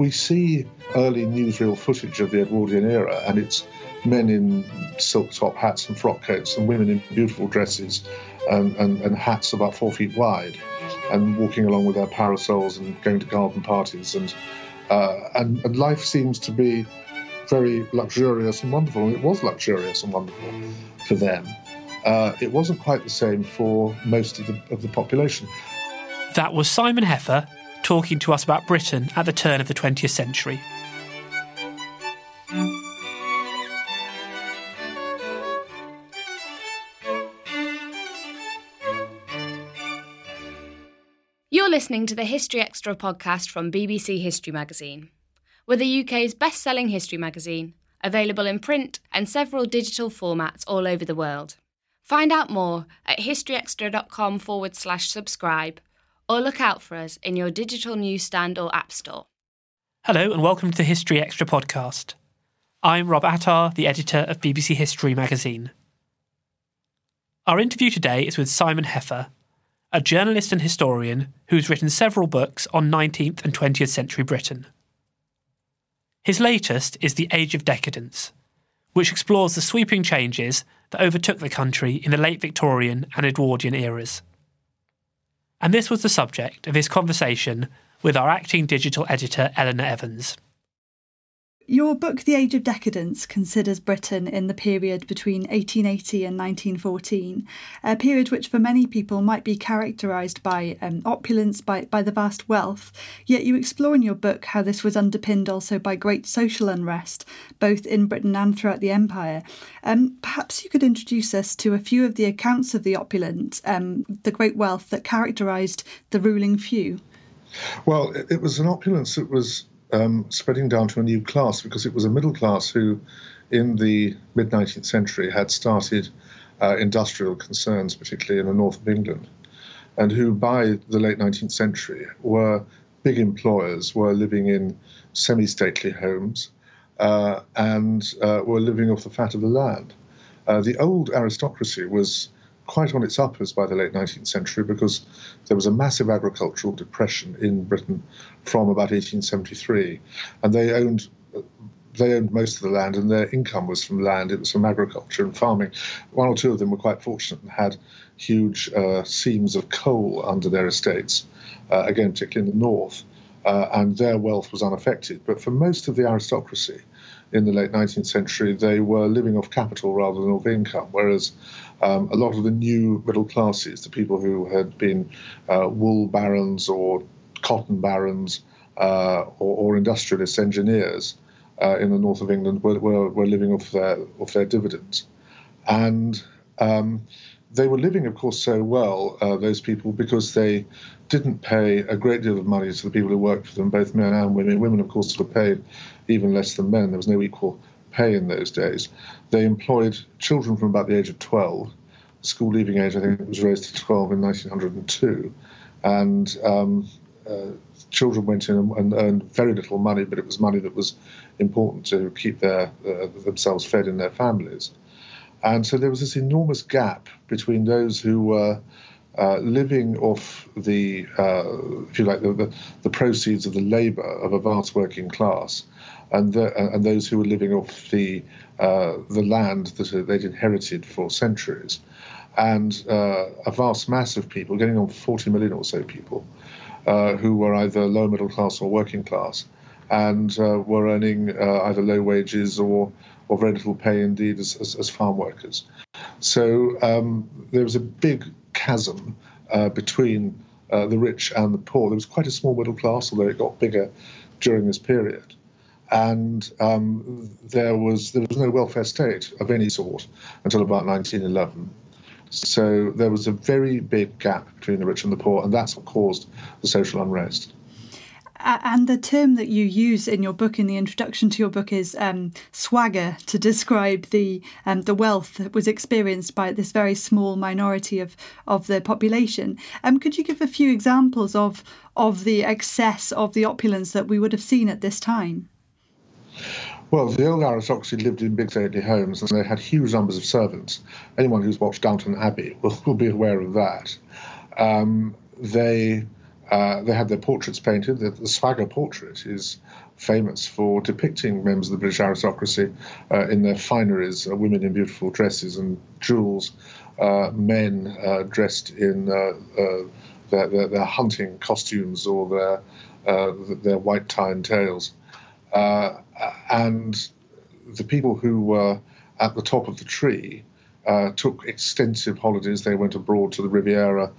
We see early newsreel footage of the Edwardian era, and it's men in silk top hats and frock coats, and women in beautiful dresses and, and, and hats about four feet wide, and walking along with their parasols and going to garden parties, and uh, and, and life seems to be very luxurious and wonderful, and it was luxurious and wonderful for them. Uh, it wasn't quite the same for most of the of the population. That was Simon Heffer talking to us about Britain at the turn of the 20th century. You're listening to the History Extra podcast from BBC History Magazine. We're the UK's best selling history magazine, available in print and several digital formats all over the world. Find out more at historyextra.com forward slash subscribe or look out for us in your digital newsstand or app store. Hello, and welcome to the History Extra podcast. I'm Rob Attar, the editor of BBC History magazine. Our interview today is with Simon Heffer, a journalist and historian who's written several books on 19th and 20th century Britain. His latest is The Age of Decadence, which explores the sweeping changes that overtook the country in the late Victorian and Edwardian eras and this was the subject of his conversation with our acting digital editor Eleanor Evans. Your book, The Age of Decadence, considers Britain in the period between 1880 and 1914, a period which for many people might be characterised by um, opulence, by, by the vast wealth. Yet you explore in your book how this was underpinned also by great social unrest, both in Britain and throughout the empire. Um, perhaps you could introduce us to a few of the accounts of the opulence, um, the great wealth that characterised the ruling few. Well, it was an opulence that was um, spreading down to a new class because it was a middle class who, in the mid 19th century, had started uh, industrial concerns, particularly in the north of England, and who by the late 19th century were big employers, were living in semi stately homes, uh, and uh, were living off the fat of the land. Uh, the old aristocracy was quite on its uppers by the late 19th century because there was a massive agricultural depression in Britain from about 1873, and they owned they owned most of the land, and their income was from land. It was from agriculture and farming. One or two of them were quite fortunate and had huge uh, seams of coal under their estates, uh, again, particularly in the north, uh, and their wealth was unaffected. But for most of the aristocracy in the late 19th century, they were living off capital rather than off income, whereas um, a lot of the new middle classes, the people who had been uh, wool barons or cotton barons uh, or, or, engineers uh, in the north of England, were, were, were, living off their off their dividends, and um, they were living, of course, so well, uh, those people, because they didn't pay a great deal of money to the people who worked for them, both men and women. Women, of course, were paid even less than men. There was no equal pay in those days. They employed children from about the age of 12. The school leaving age, I think, was raised to 12 in 1902. And um, uh, children went in and, and, earned very little money, but it was money that was important to keep their, uh, themselves fed in their families. And so there was this enormous gap between those who were uh, living off the, uh, if you like, the, the, the, proceeds of the labour of a vast working class, and the, and those who were living off the uh, the land that they'd inherited for centuries. and uh, a vast mass of people, getting on 40 million or so people, uh, who were either lower middle class or working class, and uh, were earning uh, either low wages or, or very little pay indeed as, as, as farm workers. So um, there was a big chasm uh, between uh, the rich and the poor. There was quite a small middle class, although it got bigger during this period. And um, there was there was no welfare state of any sort until about 1911. So there was a very big gap between the rich and the poor, and that's what caused the social unrest. And the term that you use in your book, in the introduction to your book, is um, swagger to describe the um, the wealth that was experienced by this very small minority of of the population. Um, could you give a few examples of of the excess of the opulence that we would have seen at this time? Well, the old aristocracy lived in big stately homes, and they had huge numbers of servants. Anyone who's watched Downton Abbey will, will be aware of that. Um, they uh, they had their portraits painted. The, the Swagger portrait is famous for depicting members of the British aristocracy uh, in their fineries, uh, women in beautiful dresses and jewels, uh, men uh, dressed in uh, their, their, their, hunting costumes or their, their white tie and tails. And the people who were at the top of the tree took extensive holidays. They went abroad to the Riviera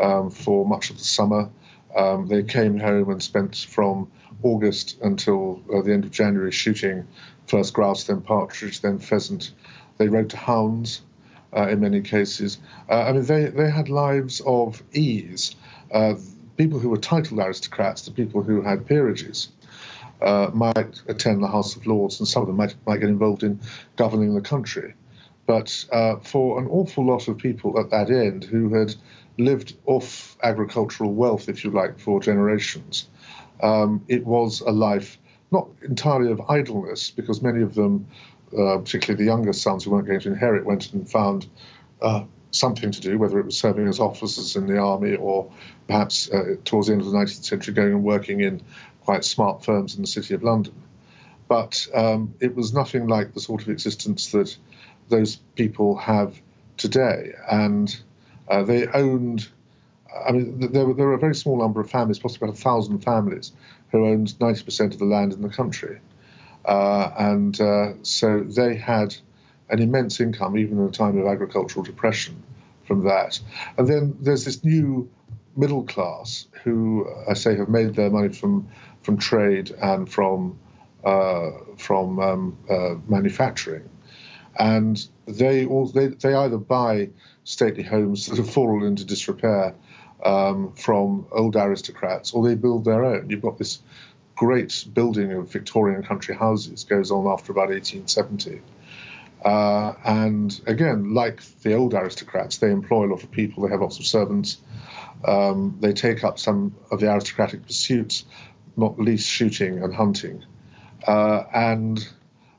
um, for much of the summer. Um, they came home and spent from August until uh, the end of January shooting first grouse, then partridge, then pheasant. They rode to hounds uh, in many cases. Uh, I mean, they, they had lives of ease. Uh, people who were titled aristocrats, the people who had peerages, uh, might attend the House of Lords, and some of them might, might get involved in governing the country. But uh, for an awful lot of people at that end who had lived off agricultural wealth, if you like, for generations. Um, it was a life not entirely of idleness, because many of them, uh, particularly the younger sons who weren't going to inherit, went and found uh, something to do, whether it was serving as officers in the army or perhaps uh, towards the end of the 19th century going and working in quite smart firms in the city of London. But um, it was nothing like the sort of existence that those people have today. And uh, they owned, I mean, there were, there were a very small number of families, possibly about a thousand families, who owned 90% of the land in the country. Uh, and uh, so they had an immense income, even in a time of agricultural depression, from that. And then there's this new middle class who, I say, have made their money from from trade and from uh, from um, uh, manufacturing, and they all they, they either buy stately homes that have fallen into disrepair um, from old aristocrats, or they build their own. You've got this great building of Victorian country houses goes on after about 1870. Uh, and again, like the old aristocrats, they employ a lot of people, they have lots of servants, um, they take up some of the aristocratic pursuits, not least shooting and hunting. Uh, and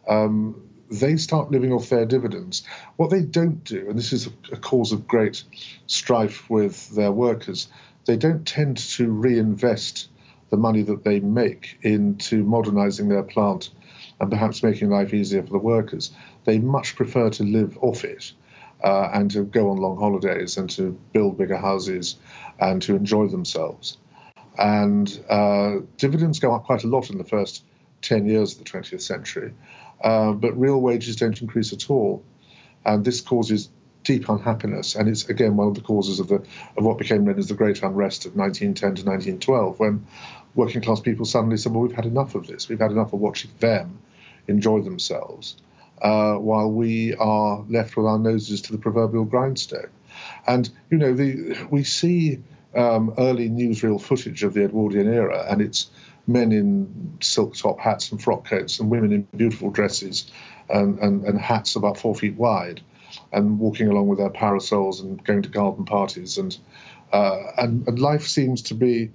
um, they start living off their dividends. What they don't do, and this is a, cause of great strife with their workers, they don't tend to reinvest the money that they make into modernizing their plant and perhaps making life easier for the workers. They much prefer to live off it uh, and to go on long holidays and to build bigger houses and to enjoy themselves. And uh, dividends go up quite a lot in the first 10 years of the 20th century. Uh, but real wages don't increase at all. And this causes deep unhappiness. And it's, again, one of the causes of, the, of what became known as the Great Unrest of 1910 to 1912, when working class people suddenly said, well, we've had enough of this. We've had enough of watching them enjoy themselves uh, while we are left with our noses to the proverbial grindstone. And, you know, the, we see um, early newsreel footage of the Edwardian era, and it's men in silk top hats and frock coats, and women in beautiful dresses and, and, and hats about four feet wide, and walking along with their parasols and going to garden parties. And, uh, and, and life seems to be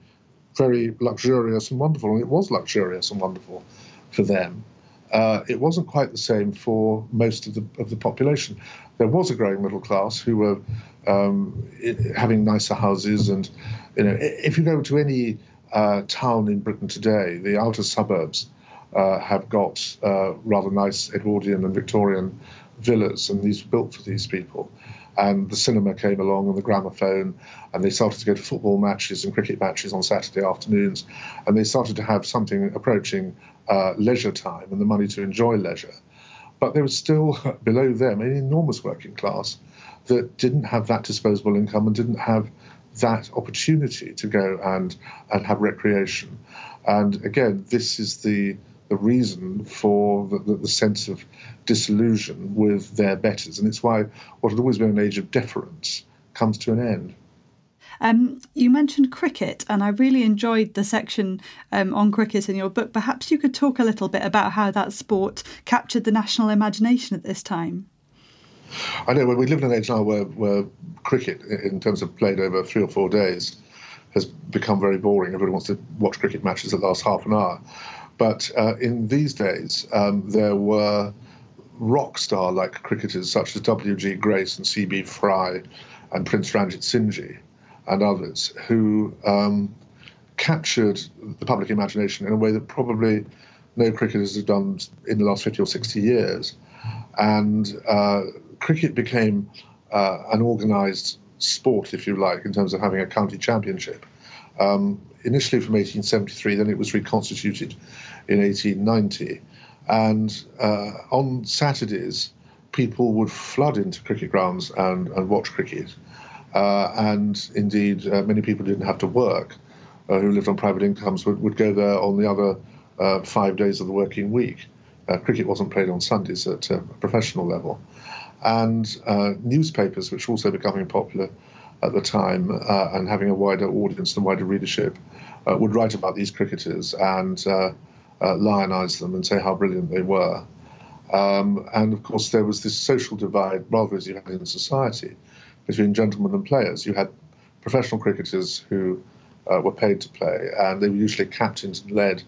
very luxurious and wonderful, and it was luxurious and wonderful for them. Uh, it wasn't quite the same for most of the of the population. There was a growing middle class who were um, having nicer houses, and you know, if you go to any uh, town in Britain today, the outer suburbs uh, have got uh, rather nice Edwardian and Victorian villas, and these were built for these people. and the cinema came along and the gramophone, and they started to go to football matches and cricket matches on Saturday afternoons, and they started to have something approaching uh, leisure time and the money to enjoy leisure. But there was still below them an enormous working class that didn't have that disposable income and didn't have that opportunity to go and and have recreation. And again, this is the the reason for the, the, the, sense of disillusion with their betters. And it's why what had always been an age of deference comes to an end. Um, you mentioned cricket, and I really enjoyed the section um, on cricket in your book. Perhaps you could talk a little bit about how that sport captured the national imagination at this time. I know we live in an age now where, where cricket, in terms of played over three or four days, has become very boring. Everybody wants to watch cricket matches that last half an hour. But uh, in these days, um, there were rock star like cricketers such as W.G. Grace and C.B. Fry and Prince Ranjitsinhji and others who um, captured the public imagination in a way that probably no cricketers have done in the last 50 or 60 years. And uh, cricket became uh, an organised sport, if you like, in terms of having a county championship. Um, initially from 1873, then it was reconstituted in 1890. And uh, on Saturdays, people would flood into cricket grounds and, and watch cricket. Uh, and indeed, uh, many people didn't have to work uh, who lived on private incomes would, would go there on the other five days of the working week. Cricket wasn't played on Sundays at a professional level. And newspapers, which were also becoming popular at the time and having a wider audience and wider readership, would write about these cricketers and uh, lionize them and say how brilliant they were. Um, and of course, there was this social divide, rather as you had in society, between gentlemen and players. You had professional cricketers who uh, were paid to play, and they were usually captained and led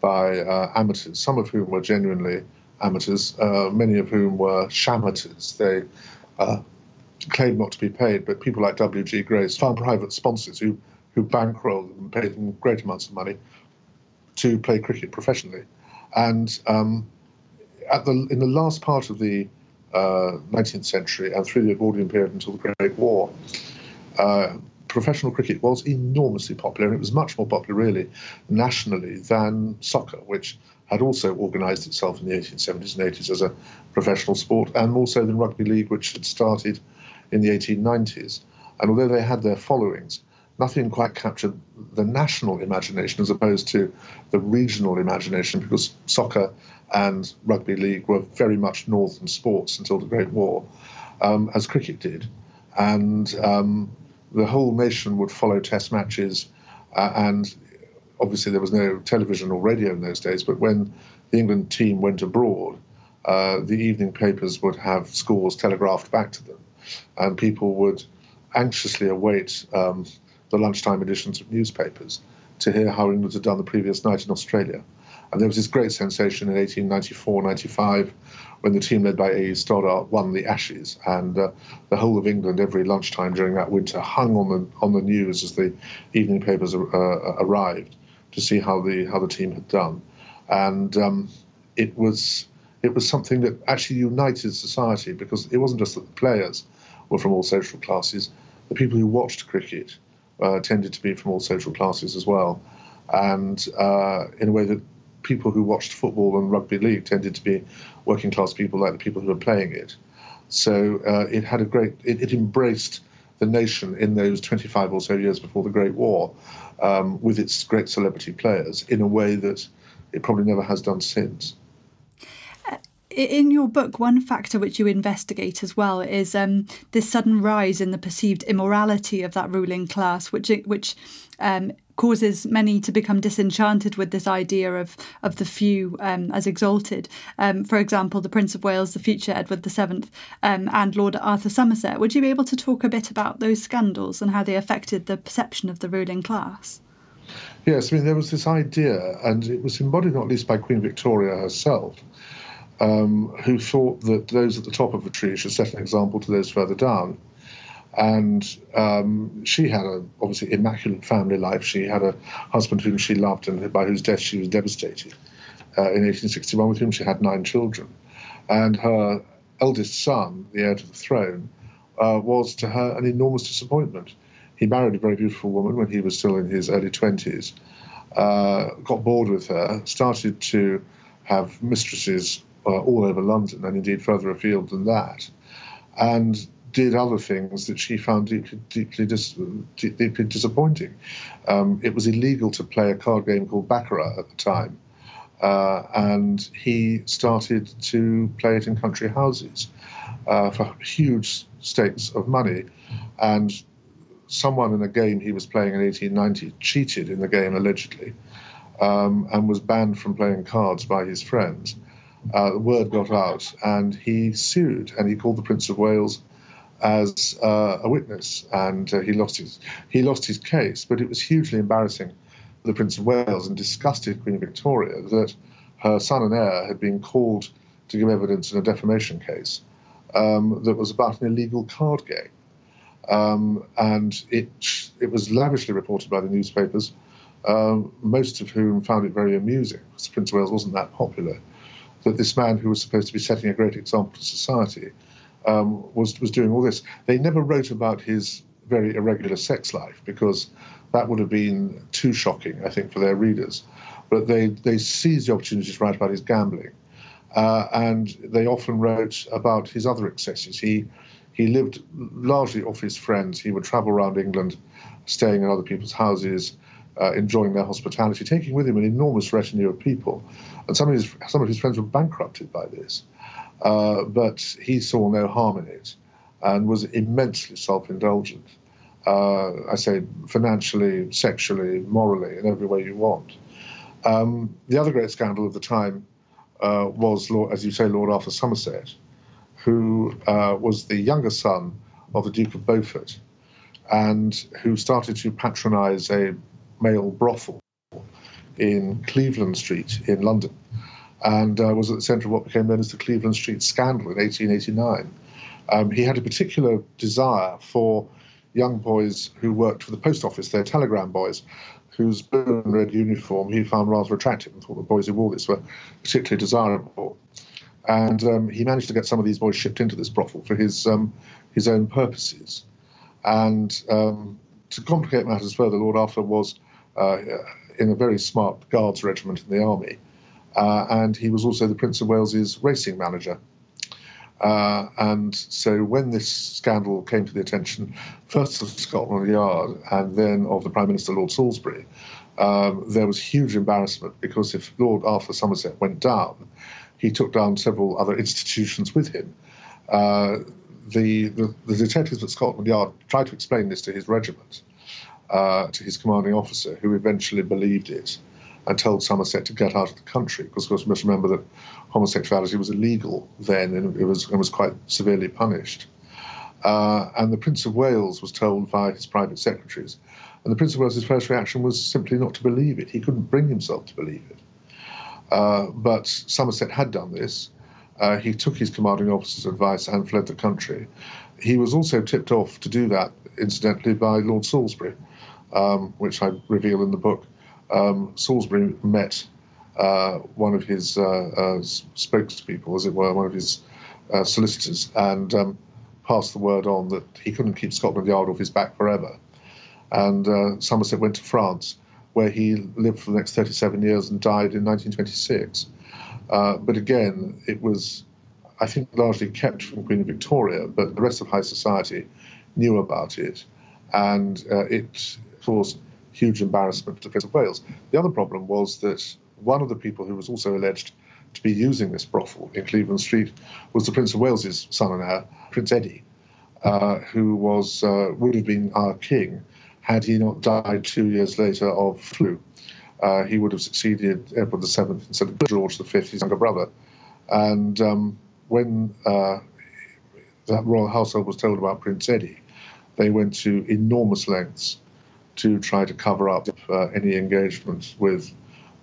by uh, amateurs, some of whom were genuinely amateurs, uh, many of whom were shamateurs. They uh, claimed not to be paid, but people like W.G. Grace found private sponsors who, who bankrolled them and paid them great amounts of money to play cricket professionally. And um, at the, in the last part of the uh, 19th century and through the Edwardian period until the Great War, uh, professional cricket was enormously popular, and it was much more popular, really, nationally than soccer, which had also organised itself in the 1870s and 80s as a professional sport, and more so than rugby league, which had started in the 1890s. And although they had their followings, nothing quite captured the national imagination as opposed to the regional imagination because soccer and rugby league were very much northern sports until the Great War, um, as cricket did. And um, the whole nation would follow test matches. Uh, and obviously, there was no television or radio in those days, but when the England team went abroad, uh, the evening papers would have scores telegraphed back to them, and people would anxiously await um, the lunchtime editions of newspapers to hear how England had done the previous night in Australia. And there was this great sensation in 1894 95 when the team led by A.E. Stoddart won the Ashes. And uh, the whole of England, every lunchtime during that winter, hung on the, on the news as the evening papers uh, arrived to see how the, how the team had done. And um, it, was, it was something that actually united society because it wasn't just that the players were from all social classes, the people who watched cricket uh, tended to be from all social classes as well, and uh, in a way that people who watched football and rugby league tended to be working class people like the people who were playing it. So uh, it had a great, it, it, embraced the nation in those 25 or so years before the Great War um, with its great celebrity players in a way that it probably never has done since in your book, one factor which you investigate as well is um, this sudden rise in the perceived immorality of that ruling class, which which um, causes many to become disenchanted with this idea of of the few um, as exalted. Um, for example, the Prince of Wales, the future Edward VII, um, and Lord Arthur Somerset. Would you be able to talk a bit about those scandals and how they affected the perception of the ruling class? Yes, I mean there was this idea, and it was embodied not least by Queen Victoria herself um, who thought that those at the top of the tree should set an example to those further down. And um, she had a obviously immaculate family life. She had a husband whom she loved and by whose death she was devastated uh, in 1861, with whom she had nine children. And her eldest son, the heir to the throne, uh, was to her an enormous disappointment. He married a very beautiful woman when he was still in his early 20s, uh, got bored with her, started to have mistresses uh, all over London and indeed further afield than that, and did other things that she found deeply, deeply, dis, deeply disappointing. Um, it was illegal to play a card game called Baccarat at the time. Uh, and he started to play it in country houses uh, for huge stakes of money. And someone in a game he was playing in 1890 cheated in the game allegedly um, and was banned from playing cards by his friends. Uh, the word got out, and he sued, and he called the Prince of Wales as uh, a witness, and uh, he lost his he lost his case. But it was hugely embarrassing for the Prince of Wales and disgusted Queen Victoria that her son and heir had been called to give evidence in a defamation case um, that was about an illegal card game. Um, and it it was lavishly reported by the newspapers, um, most of whom found it very amusing because Prince of Wales wasn't that popular. That this man who was supposed to be setting a great example to society um, was was doing all this. They never wrote about his very irregular sex life because that would have been too shocking, I think, for their readers. But they they seized the opportunity to write about his gambling, uh, and they often wrote about his other excesses. He he lived largely off his friends. He would travel around England, staying in other people's houses, uh, enjoying their hospitality, taking with him an enormous retinue of people. And some of his, some of his friends were bankrupted by this. Uh, but he saw no harm in it and was immensely self indulgent. Uh, I say financially, sexually, morally, in every way you want. Um, the other great scandal of the time uh, was, Lord, as you say, Lord Arthur Somerset who uh, was the younger son of the Duke of Beaufort and who started to patronize a male brothel in Cleveland Street in London and uh, was at the center of what became known as the Cleveland Street Scandal in 1889. Um, he had a particular desire for young boys who worked for the post office, their telegram boys, whose blue and red uniform he found rather attractive and thought the boys who wore this were particularly desirable and um, he managed to get some of these boys shipped into this brothel for his um, his own purposes. And um, to complicate matters further, Lord Arthur was uh, in a very smart guards regiment in the army, uh, and he was also the Prince of Wales's racing manager. Uh, and so when this scandal came to the attention, first of Scotland Yard and then of the Prime Minister Lord Salisbury, um, there was huge embarrassment because if Lord Arthur Somerset went down, he took down several other institutions with him. Uh, the, the, the, detectives at Scotland Yard tried to explain this to his regiment, uh, to his commanding officer, who eventually believed it and told Somerset to get out of the country. Because, of course, we must remember that homosexuality was illegal then and it was, it was quite severely punished. Uh, and the Prince of Wales was told by his private secretaries. And the Prince of Wales's first reaction was simply not to believe it. He couldn't bring himself to believe it. Uh, but Somerset had done this. Uh, he took his commanding officer's advice and fled the country. He was also tipped off to do that, incidentally, by Lord Salisbury, um, which I reveal in the book. Um, Salisbury met uh, one of his uh, uh, spokespeople, as it were, one of his solicitors, and um, passed the word on that he couldn't keep Scotland Yard off his back forever. And Somerset went to France where he lived for the next 37 years and died in 1926. Uh, but again, it was, I think, largely kept from Queen Victoria, but the rest of high society knew about it, and uh, it caused huge embarrassment to the Prince of Wales. The other problem was that one of the people who was also alleged to be using this brothel in Cleveland Street was the Prince of Wales's son and heir, Prince Eddie, uh, who was uh, would have been our king had he not died two years later of flu. Uh, he would have succeeded Edward VII instead of George V, his younger brother. And um, when uh, that royal household was told about Prince Eddie, they went to enormous lengths to try to cover up uh, any engagement with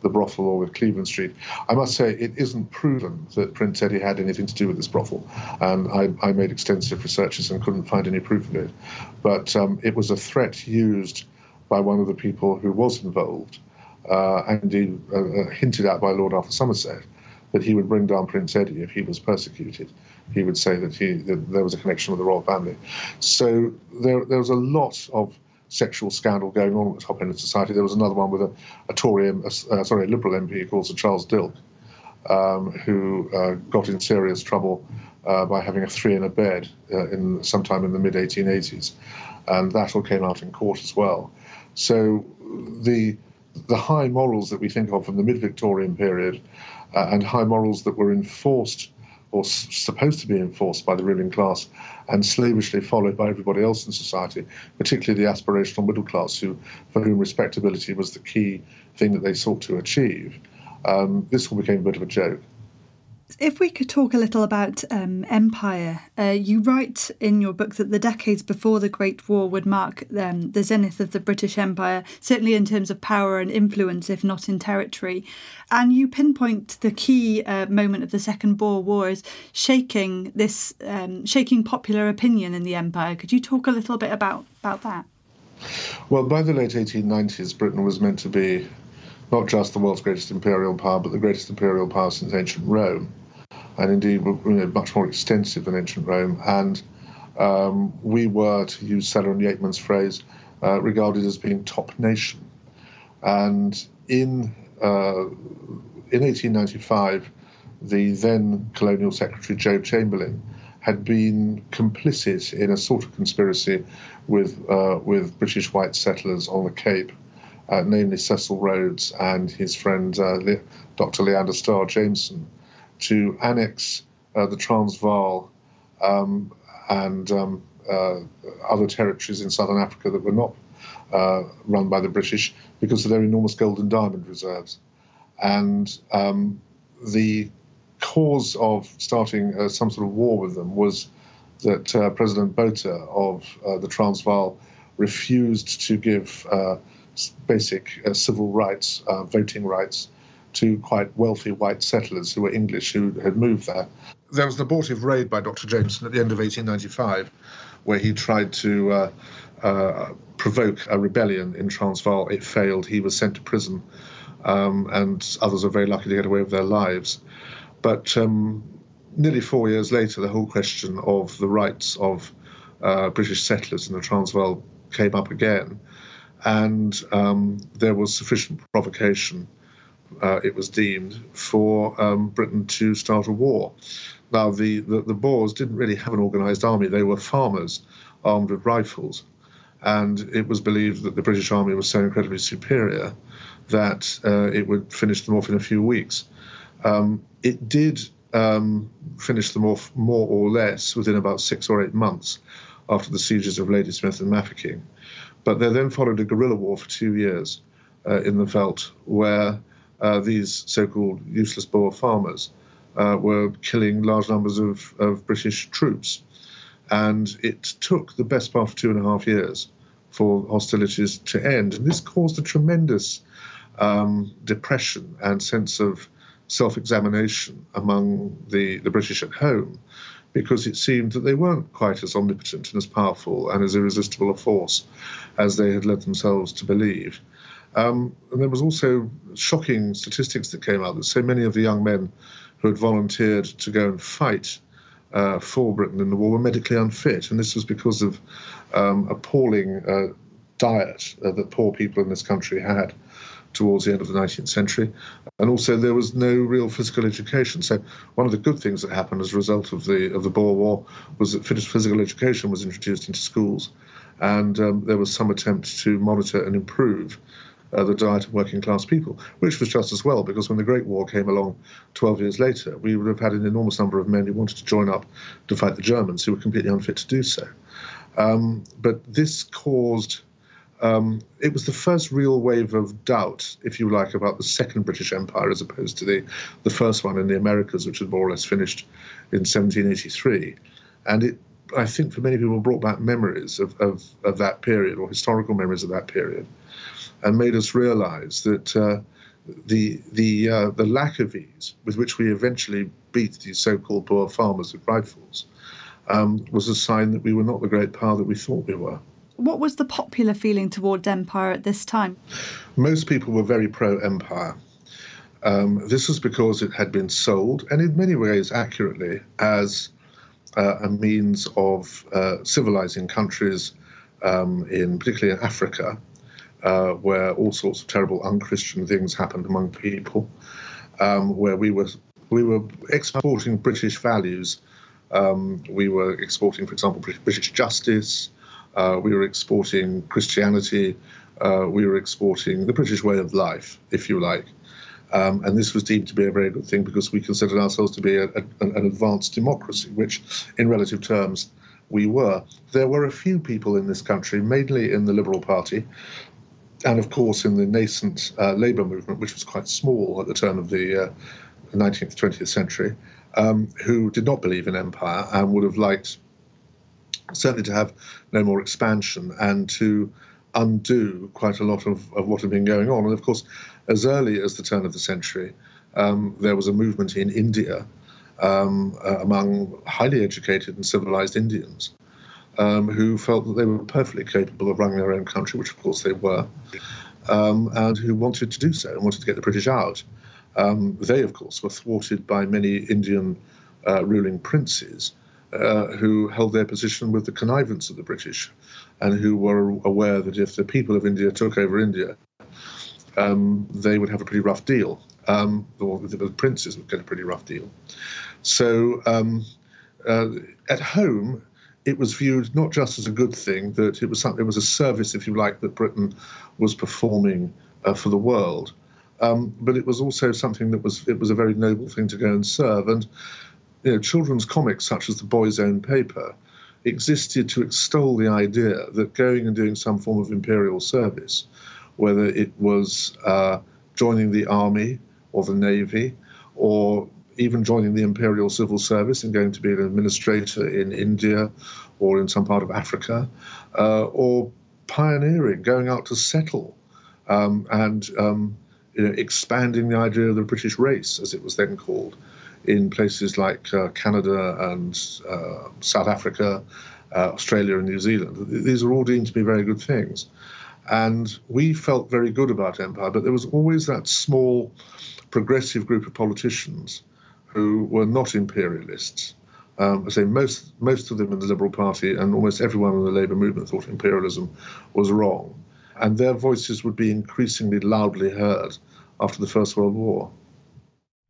the brothel or with Cleveland Street. I must say, it isn't proven that Prince Eddie had anything to do with this brothel, and I, I made extensive researches and couldn't find any proof of it. But um, it was a threat used by one of the people who was involved, uh, and indeed uh, uh, hinted at by Lord Arthur Somerset, that he would bring down Prince Eddie if he was persecuted. He would say that he that there was a connection with the royal family. So there there was a lot of sexual scandal going on at the top end of society. There was another one with a, a Tory, uh, sorry, a Liberal MP called Sir Charles Dilke, um, who uh, got in serious trouble uh, by having a three in a bed uh, in sometime in the mid 1880s, and that all came out in court as well. So the the high morals that we think of from the mid Victorian period, uh, and high morals that were enforced or s- supposed to be enforced by the ruling class and slavishly followed by everybody else in society, particularly the aspirational middle class, who, for whom respectability was the key thing that they sought to achieve. Um, this all became a bit of a joke. If we could talk a little about um, empire, uh, you write in your book that the decades before the Great War would mark um, the zenith of the British Empire, certainly in terms of power and influence, if not in territory. And you pinpoint the key uh, moment of the Second Boer War as shaking this, um, shaking popular opinion in the empire. Could you talk a little bit about about that? Well, by the late 1890s, Britain was meant to be not just the world's greatest imperial power, but the greatest imperial power since ancient Rome and indeed you know, much more extensive than ancient Rome. And um, we were, to use Sellar and phrase, uh, regarded as being top nation. And in uh, in 1895, the then colonial secretary Joe Chamberlain had been complicit in a sort of conspiracy with uh, with British white settlers on the Cape, uh, namely Cecil Rhodes and his friend uh, Le- Dr. Leander Starr Jameson, to annex uh, the Transvaal um, and um, uh, other territories in southern Africa that were not run by the British because of their enormous gold and diamond reserves. And um, the cause of starting uh, some sort of war with them was that uh, President Botha of uh, the Transvaal refused to give basic civil rights, voting rights, to quite wealthy white settlers who were English who had moved there. There was an abortive raid by Dr. Jameson at the end of 1895 where he tried to uh, uh, provoke a rebellion in Transvaal. It failed. He was sent to prison, um, and others were very lucky to get away with their lives. But um, nearly four years later, the whole question of the rights of uh, British settlers in the Transvaal came up again, and um, there was sufficient provocation uh, it was deemed, for um, Britain to start a war. Now, the, the, the, Boers didn't really have an organised army, they were farmers armed with rifles. And it was believed that the British army was so incredibly superior that uh, it would finish them off in a few weeks. Um, it did um, finish them off more or less within about six or eight months after the sieges of Ladysmith and Mafeking. But there then followed a guerrilla war for two years uh, in the veldt, where uh, these so-called useless Boer farmers uh, were killing large numbers of, of British troops. And it took the best part of two and a half years for hostilities to end. And this caused a tremendous um, depression and sense of self examination among the, the British at home because it seemed that they weren't quite as omnipotent and as powerful and as irresistible a force as they had led themselves to believe. Um, and there was also shocking statistics that came out that so many of the young men who had volunteered to go and fight uh, for Britain in the war were medically unfit, and this was because of um, appalling uh, diet uh, that poor people in this country had towards the end of the 19th century. And also, there was no real physical education. So, one of the good things that happened as a result of the of the Boer War was that physical education was introduced into schools, and um, there was some attempt to monitor and improve uh, the diet of working class people, which was just as well, because when the Great War came along 12 years later, we would have had an enormous number of men who wanted to join up to fight the Germans who were completely unfit to do so. Um, but this caused, um, it was the first real wave of doubt, if you like, about the Second British Empire as opposed to the, the first one in the Americas, which had more or less finished in 1783. And it I think for many people brought back memories of, of, of, that period or historical memories of that period and made us realize that uh, the the uh, the lack of ease with which we eventually beat these so-called Boer farmers with rifles um, was a sign that we were not the great power that we thought we were. What was the popular feeling towards empire at this time? Most people were very pro-empire. Um, this was because it had been sold, and in many ways accurately, as uh, a means of uh, civilizing countries, um, in particularly in Africa, uh, where all sorts of terrible unchristian things happened among people, um, where we were we were exporting British values. Um, we were exporting, for example, British justice. Uh, we were exporting Christianity. Uh, we were exporting the British way of life, if you like. Um, and this was deemed to be a very good thing because we considered ourselves to be a, a, an advanced democracy, which, in relative terms, we were. There were a few people in this country, mainly in the Liberal Party, and of course in the nascent uh, Labour movement, which was quite small at the turn of the uh, 19th, 20th century, um, who did not believe in empire and would have liked certainly to have no more expansion and to undo quite a lot of, of what had been going on. And of course, as early as the turn of the century, um, there was a movement in India um, uh, among highly educated and civilized Indians um, who felt that they were perfectly capable of running their own country, which of course they were, um, and who wanted to do so and wanted to get the British out. Um, they, of course, were thwarted by many Indian uh, ruling princes uh, who held their position with the connivance of the British and who were aware that if the people of India took over India, um, they would have a pretty rough deal. Um, or the, the, princes would get a pretty rough deal. So um, uh, at home, it was viewed not just as a good thing, that it was something, it was a service, if you like, that Britain was performing uh, for the world. Um, but it was also something that was it was a very noble thing to go and serve. And you know, children's comics such as the Boy's Own Paper existed to extol the idea that going and doing some form of imperial service, whether it was uh, joining the army or the navy, or even joining the imperial civil service and going to be an administrator in India or in some part of Africa, uh, or pioneering, going out to settle um, and um, you know, expanding the idea of the British race, as it was then called, in places like uh, Canada and uh, South Africa, uh, Australia, and New Zealand. These are all deemed to be very good things. And we felt very good about empire, but there was always that small progressive group of politicians who were not imperialists. Um, I say most most of them in the Liberal Party and almost everyone in the Labour movement thought imperialism was wrong, and their voices would be increasingly loudly heard after the First World War.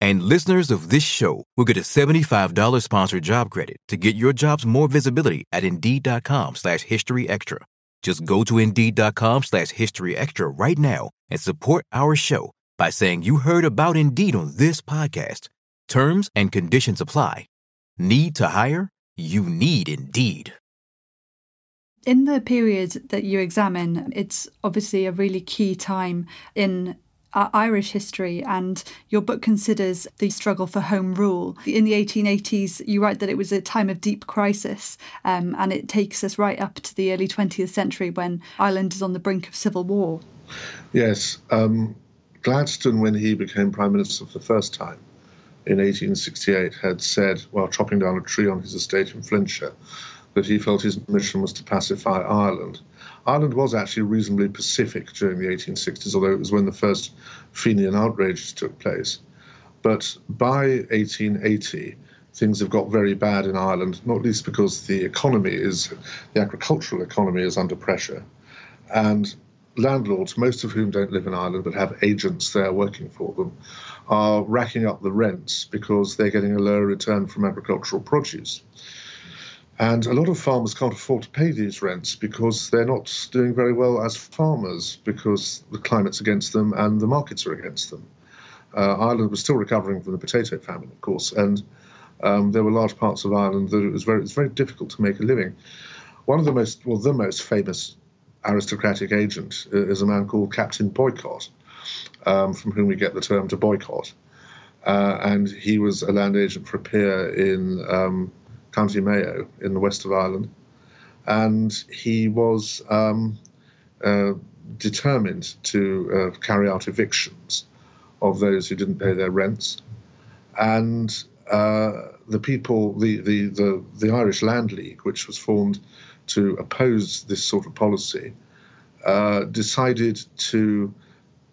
And listeners of this show will get a $75 sponsored job credit to get your jobs more visibility at Indeed.com slash History Extra. Just go to Indeed.com slash History Extra right now and support our show by saying you heard about Indeed on this podcast. Terms and conditions apply. Need to hire? You need Indeed in the period that you examine, it's obviously a really key time in uh, Irish history, and your book considers the struggle for home rule. In the 1880s, you write that it was a time of deep crisis, um, and it takes us right up to the early 20th century when Ireland is on the brink of civil war. Yes. Um, Gladstone, when he became Prime Minister for the first time in 1868, had said, while chopping down a tree on his estate in Flintshire, that he felt his mission was to pacify Ireland. Ireland was actually reasonably pacific during the 1860s, although it was when the first Fenian outrages took place. But by 1880, things have got very bad in Ireland, not least because the economy is, the agricultural economy is under pressure. And landlords, most of whom don't live in Ireland but have agents there working for them, are racking up the rents because they're getting a lower return from agricultural produce. And a lot of farmers can't afford to pay these rents because they're not doing very well as farmers because the climate's against them and the markets are against them. Uh, Ireland was still recovering from the potato famine, of course, and um, there were large parts of Ireland that it was very, it was very difficult to make a living. One of the most, well, the most famous aristocratic agent is a man called Captain Boycott, um, from whom we get the term to boycott. Uh, and he was a land agent for a peer in um, County Mayo in the west of Ireland. And he was um, uh, determined to uh, carry out evictions of those who didn't pay their rents. And uh, the people, the, the, the, the, Irish Land League, which was formed to oppose this sort of policy, uh, decided to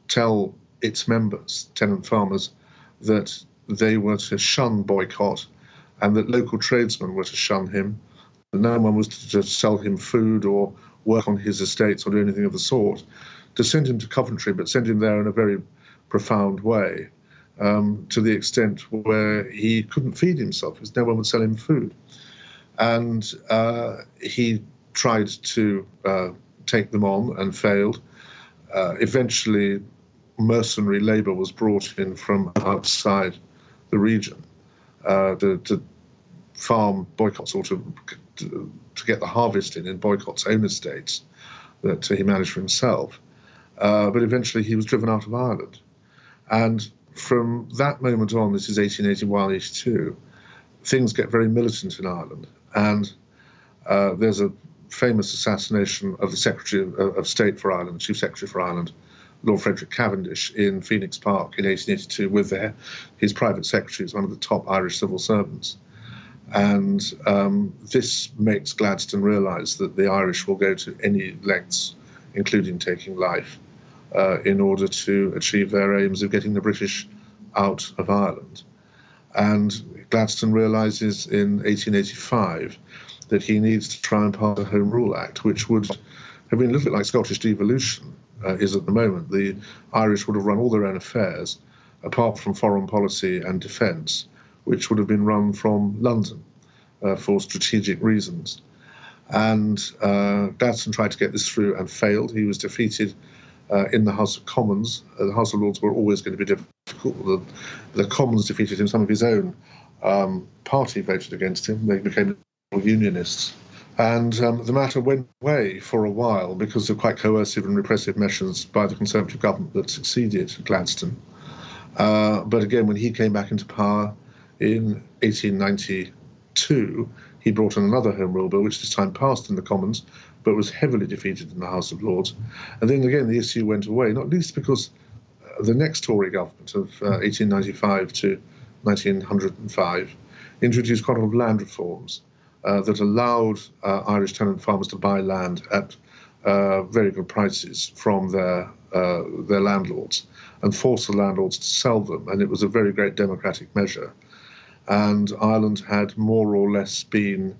tell its members, tenant farmers, that they were to shun boycott and that local tradesmen were to shun him. That no one was to sell him food or work on his estates or do anything of the sort. To send him to Coventry, but send him there in a very profound way, um, to the extent where he couldn't feed himself because no one would sell him food. And uh, he tried to uh, take them on and failed. Uh, eventually, mercenary labor was brought in from outside the region uh, to, to, farm boycotts or to, to, to, get the harvest in in Boycott's own estates that he managed for himself. Uh, but eventually he was driven out of Ireland. And from that moment on, this is 1881 82, things get very militant in Ireland. And uh, there's a famous assassination of the Secretary of, State for Ireland, Chief Secretary for Ireland, Lord Frederick Cavendish in Phoenix Park in 1882 with their, his private secretary, one of the top Irish civil servants. And um, this makes Gladstone realise that the Irish will go to any lengths, including taking life, uh, in order to achieve their aims of getting the British out of Ireland. And Gladstone realises in 1885 that he needs to try and pass a Home Rule Act, which would have been a little bit like Scottish devolution uh, is at the moment. The Irish would have run all their own affairs, apart from foreign policy and defence, which would have been run from London uh, for strategic reasons. And uh, Gladstone tried to get this through and failed. He was defeated uh, in the House of Commons. Uh, the House of Lords were always going to be difficult. The, the Commons defeated him. Some of his own um, party voted against him. They became unionists. And um, the matter went away for a while because of quite coercive and repressive measures by the Conservative government that succeeded Gladstone. Uh, but again, when he came back into power in 1892, he brought in another Home Rule Bill, which this time passed in the Commons, but was heavily defeated in the House of Lords. And then again, the issue went away, not least because uh, the next Tory government of uh, 1895 to 1905 introduced quite a lot of land reforms uh, that allowed uh, Irish tenant farmers to buy land at uh, very good prices from their uh, their landlords and forced the landlords to sell them, and it was a very great democratic measure. And Ireland had more or less been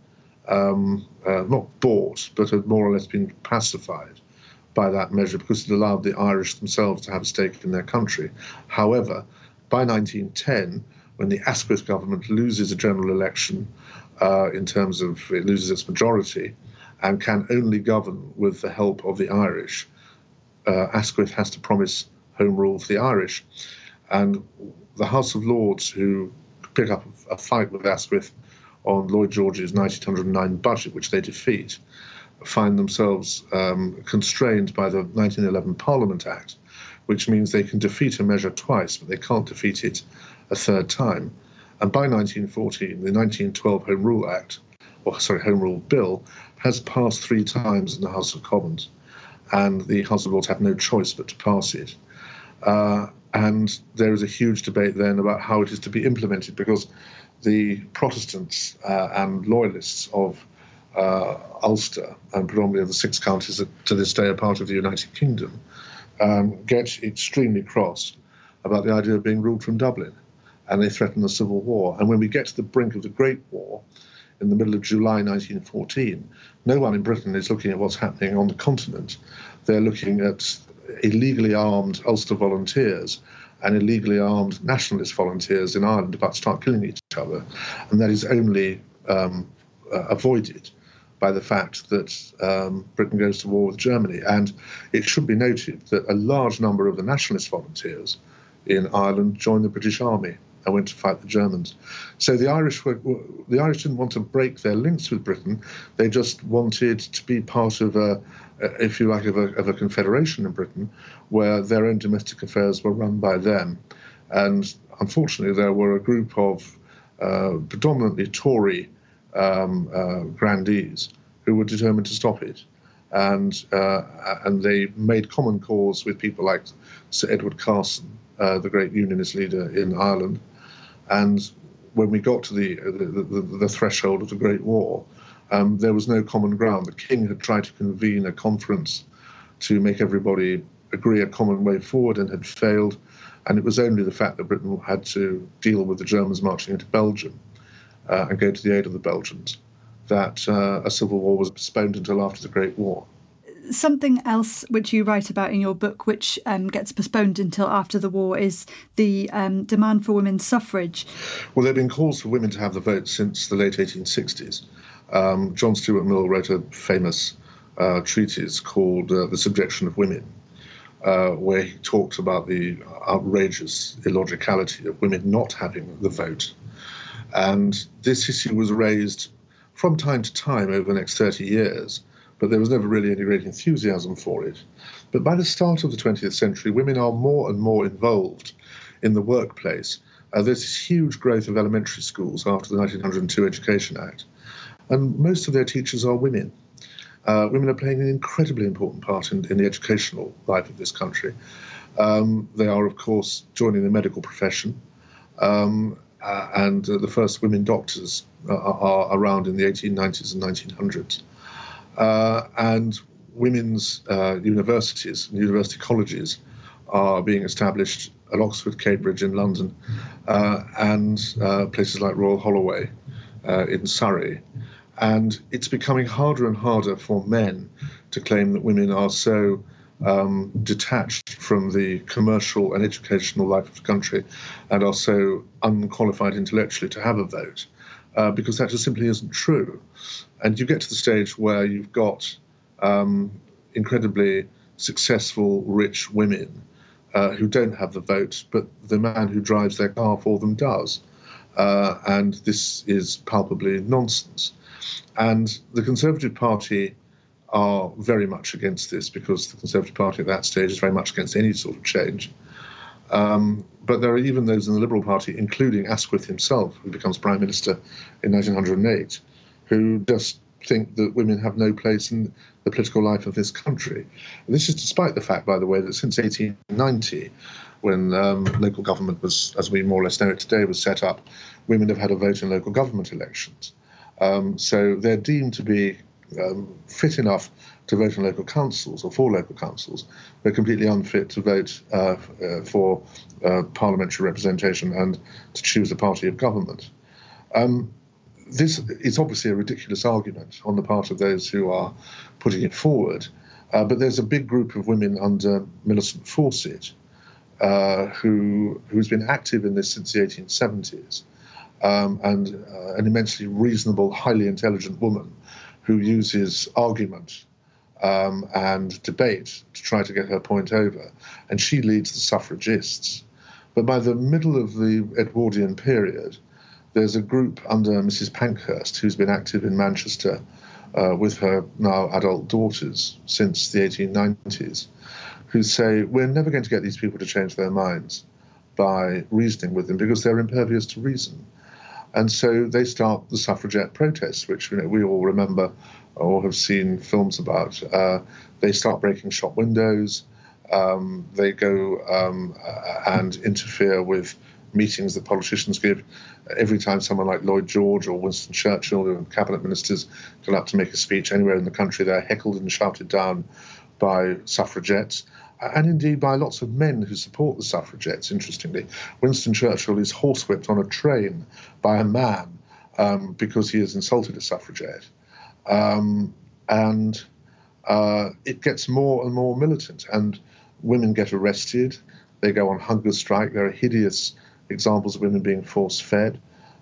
um, uh, not bought, but had more or less been pacified by that measure because it allowed the Irish themselves to have a stake in their country. However, by 1910, when the Asquith government loses a general election uh, in terms of it loses its majority and can only govern with the help of the Irish. Uh, Asquith has to promise home rule for the Irish. And the House of Lords, who pick up a fight with Asquith on Lloyd George's 1909 budget, which they defeat, find themselves um, constrained by the 1911 Parliament Act, which means they can defeat a measure twice, but they can't defeat it a third time. And by 1914, the 1912 Home Rule Act, or sorry, Home Rule Bill, has passed three times in the House of Commons, and the House of Lords have no choice but to pass it. Uh, and there is a huge debate then about how it is to be implemented because the Protestants uh, and loyalists of uh, Ulster, and predominantly the six counties that to this day are part of the United Kingdom, um, get extremely cross about the idea of being ruled from Dublin, and they threaten a civil war. And when we get to the brink of the Great War, in the middle of July 1914, no one in Britain is looking at what's happening on the continent. They're looking at illegally armed Ulster volunteers and illegally armed nationalist volunteers in Ireland about to start killing each other. And that is only um, uh, avoided by the fact that um, Britain goes to war with Germany. And it should be noted that a large number of the nationalist volunteers in Ireland joined the British Army and went to fight the Germans. So the Irish were the Irish didn't want to break their links with Britain; they just wanted to be part of a, if you like, of a, of a confederation in Britain, where their own domestic affairs were run by them. And unfortunately, there were a group of uh, predominantly Tory um, uh, grandees who were determined to stop it. And, uh, and they made common cause with people like Sir Edward Carson, uh, the great unionist leader in Ireland, and when we got to the, the, the, the threshold of the Great War, um, there was no common ground. The king had tried to convene a conference to make everybody agree a common way forward and had failed. And it was only the fact that Britain had to deal with the Germans marching into Belgium uh, and go to the aid of the Belgians that uh, a civil war was postponed until after the Great War something else which you write about in your book, which um, gets postponed until after the war, is the um, demand for women's suffrage. Well, there have been calls for women to have the vote since the late 1860s. Um, John Stuart Mill wrote a famous uh, treatise called uh, The Subjection of Women, uh, where he talked about the outrageous illogicality of women not having the vote. And this issue was raised from time to time over the next 30 years but there was never really any great enthusiasm for it. But by the start of the 20th century, women are more and more involved in the workplace. Uh, there's this huge growth of elementary schools after the 1902 Education Act, and most of their teachers are women. Uh, women are playing an incredibly important part in, in the educational life of this country. Um, they are, of course, joining the medical profession, um, uh, and uh, the first women doctors are, are around in the 1890s and 1900s uh, and women's uh, universities university colleges are being established at Oxford, Cambridge, in London, uh, and uh, places like Royal Holloway uh, in Surrey. And it's becoming harder and harder for men to claim that women are so um, detached from the commercial and educational life of the country and are so unqualified intellectually to have a vote uh, because that just simply isn't true. And you get to the stage where you've got um, incredibly successful, rich women uh, who don't have the vote, but the man who drives their car for them does. Uh, and this is palpably nonsense. And the Conservative Party are very much against this because the Conservative Party at that stage is very much against any sort of change. Um, but there are even those in the Liberal Party, including Asquith himself, who becomes Prime Minister in 1908, who just think that women have no place in the political life of this country. And this is despite the fact, by the way, that since 1890, when um, local government was, as we more or less know it today, was set up, women have had a vote in local government elections. Um, so they're deemed to be um, fit enough to vote in local councils or for local councils, they're completely unfit to vote uh, uh, for uh, parliamentary representation and to choose a party of government. Um, this is obviously a ridiculous argument on the part of those who are putting it forward, uh, but there's a big group of women under Millicent Fawcett uh, who who's been active in this since the 1870s. Um, and uh, an immensely reasonable, highly intelligent woman who uses argument um, and debate to try to get her point over. And she leads the suffragists. But by the middle of the Edwardian period, there's a group under Mrs. Pankhurst who's been active in Manchester uh, with her now adult daughters since the 1890s, who say, We're never going to get these people to change their minds by reasoning with them because they're impervious to reason. And so they start the suffragette protests, which you know, we all remember or have seen films about. Uh, they start breaking shop windows. Um, they go um, and interfere with meetings that politicians give. Every time someone like Lloyd George or Winston Churchill or cabinet ministers go out to make a speech anywhere in the country, they're heckled and shouted down by suffragettes and indeed by lots of men who support the suffragettes, interestingly. Winston Churchill is horsewhipped on a train by a man um, because he has insulted a suffragette. Um, and uh, it gets more and more militant, and women get arrested. They go on hunger strike. There are hideous examples of women being force fed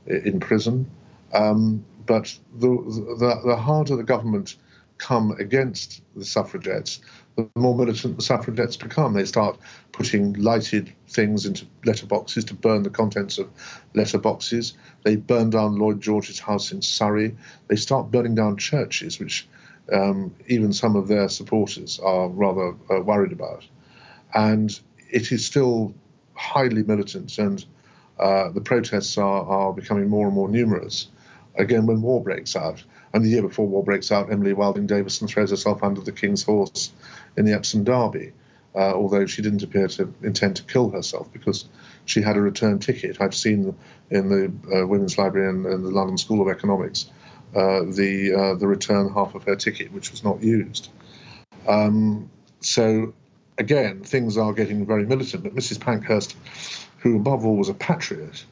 in prison. Um, but the, the, the harder the government come against the suffragettes, the more militant the suffragettes become. They start putting lighted things into letterboxes to burn the contents of letterboxes. They burn down Lloyd George's house in Surrey. They start burning down churches, which um, even some of their supporters are rather uh, worried about. And it is still highly militant, and uh, the protests are, are becoming more and more numerous. Again, when war breaks out, and the year before war breaks out, Emily Wilding Davison throws herself under the King's horse in the Epsom Derby, uh, although she didn't appear to intend to kill herself because she had a return ticket. I've seen in the uh, Women's Library and, and, the London School of Economics uh, the uh, the return half of her ticket, which was not used. Um, so again, things are getting very militant. But Mrs. Pankhurst, who above all was a patriot,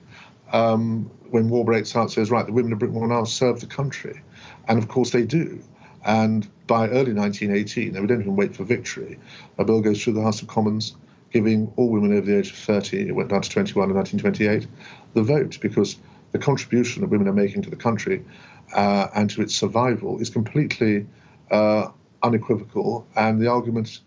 um, when war breaks out, says, right, the women of Britain will now serve the country. And of course they do. And by early 1918, they don't even wait for victory. A bill goes through the House of Commons giving all women over the age of 30, it went down to 21 in 1928, the vote because the contribution that women are making to the country uh, and to its survival is completely uh, unequivocal, and the argument,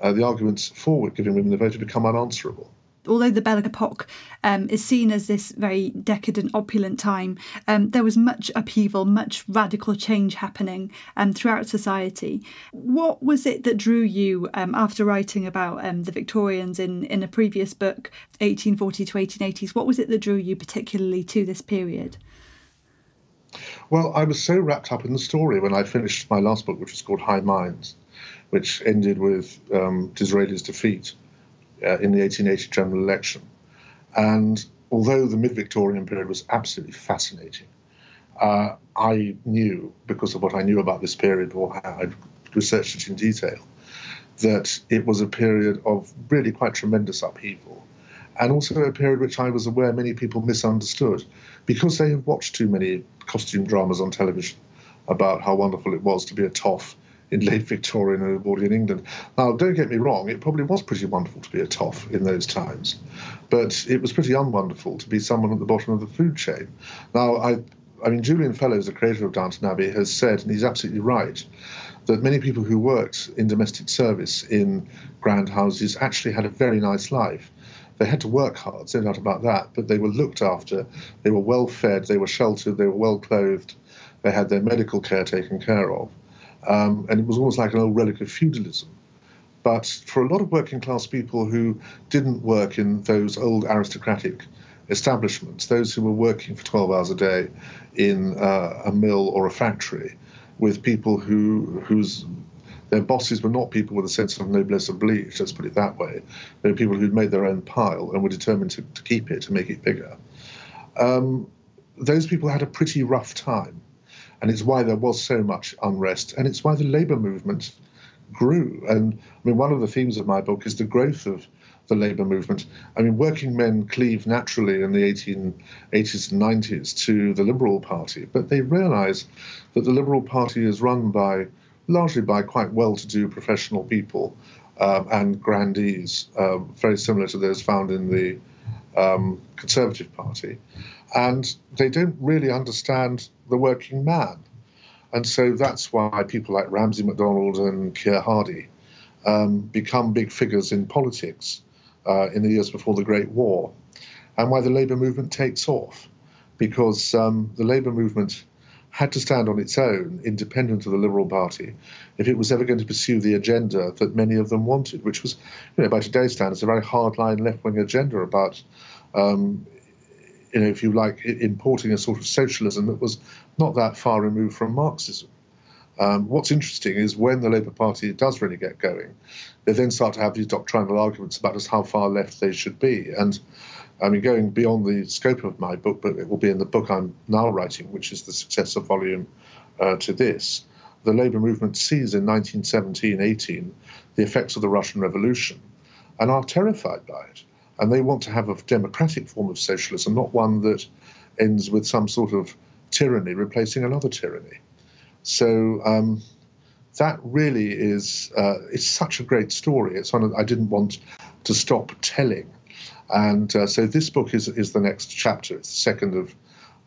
uh, the arguments for giving women the vote have become unanswerable although the Belle Epoque um, is seen as this very decadent, opulent time, um, there was much upheaval, much radical change happening um, throughout society. What was it that drew you um, after writing about um, the Victorians in, in a previous book, 1840 to 1880s? What was it that drew you particularly to this period? Well, I was so wrapped up in the story when I finished my last book, which was called High Minds, which ended with um, Disraeli's defeat uh, in the 1880 general election. And although the mid Victorian period was absolutely fascinating, uh, I knew, because of what I knew about this period or how I'd researched it in detail, that it was a period of really quite tremendous upheaval. And also a period which I was aware many people misunderstood because they have watched too many costume dramas on television about how wonderful it was to be a toff in late Victorian and Edwardian England. Now, don't get me wrong, it probably was pretty wonderful to be a toff in those times, but it was pretty unwonderful to be someone at the bottom of the food chain. Now, I, I mean, Julian Fellowes, the creator of Downton Abbey, has said, and he's absolutely right, that many people who worked in domestic service in grand houses actually had a very nice life. They had to work hard, no doubt about that, but they were looked after, they were well fed, they were sheltered, they were well clothed, they had their medical care taken care of. Um, and it was almost like an old relic of feudalism. But for a lot of working class people who didn't work in those old aristocratic establishments, those who were working for 12 hours a day in uh, a mill or a factory, with people who whose their bosses were not people with a sense of noblesse oblige, let's put it that way. They were people who'd made their own pile and were determined to, to keep it, to make it bigger. Um, those people had a pretty rough time. And it's why there was so much unrest, and it's why the labour movement grew. And I mean, one of the themes of my book is the growth of the labour movement. I mean, working men cleave naturally in the 1880s and 90s to the Liberal Party, but they realise that the Liberal Party is run by largely by quite well-to-do professional people um, and grandees, um, very similar to those found in the um, Conservative Party and they don't really understand the working man. And so that's why people like Ramsay MacDonald and Keir Hardie um, become big figures in politics uh, in the years before the Great War, and why the Labour movement takes off, because um, the Labour movement had to stand on its own, independent of the Liberal Party, if it was ever going to pursue the agenda that many of them wanted, which was, you know, by today's standards, a very hardline left-wing agenda about um, you know, if you like, importing a sort of socialism that was not that far removed from Marxism. Um, what's interesting is when the Labour Party does really get going, they then start to have these doctrinal arguments about just how far left they should be. And I mean, going beyond the scope of my book, but it will be in the book I'm now writing, which is the successor volume uh, to this. The labour movement sees in 1917 18 the effects of the Russian Revolution and are terrified by it. And they want to have a democratic form of socialism, not one that ends with some sort of tyranny replacing another tyranny. So um, that really is uh, it's such a great story. It's one I didn't want to stop telling, and uh, so this book is is the next chapter. It's the second of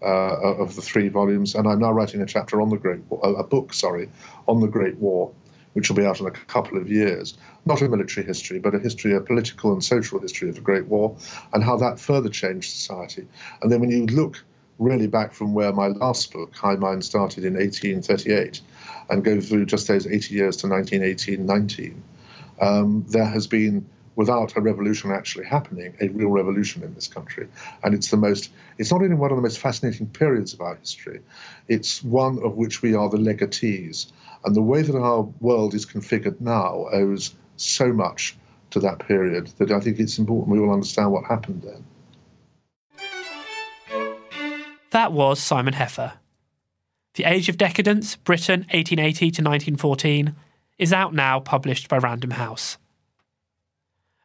uh, of the three volumes, and I'm now writing a chapter on the Great War, a book, sorry, on the Great War, which will be out in a couple of years. Not a military history, but a history, a political and social history of the Great War, and how that further changed society. And then when you look really back from where my last book, High Mind, started in 1838 and go through just those 80 years to 1918 19, um, there has been, without a revolution actually happening, a real revolution in this country. And it's the most, it's not only one of the most fascinating periods of our history, it's one of which we are the legatees. And the way that our world is configured now owes so much to that period that I think it's important we all understand what happened then. That was Simon Heffer. The Age of Decadence, Britain 1880 to 1914, is out now, published by Random House.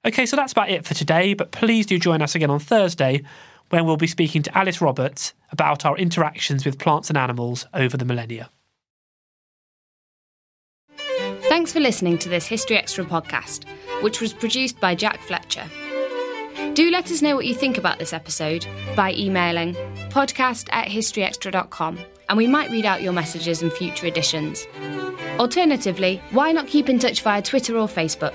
Okay, so that's about it for today, but please do join us again on Thursday when we'll be speaking to Alice Roberts about our interactions with plants and animals over the millennia. Thanks for listening to this History Extra podcast, which was produced by Jack Fletcher. Do let us know what you think about this episode by emailing podcast at historyextra.com and we might read out your messages in future editions. Alternatively, why not keep in touch via Twitter or Facebook,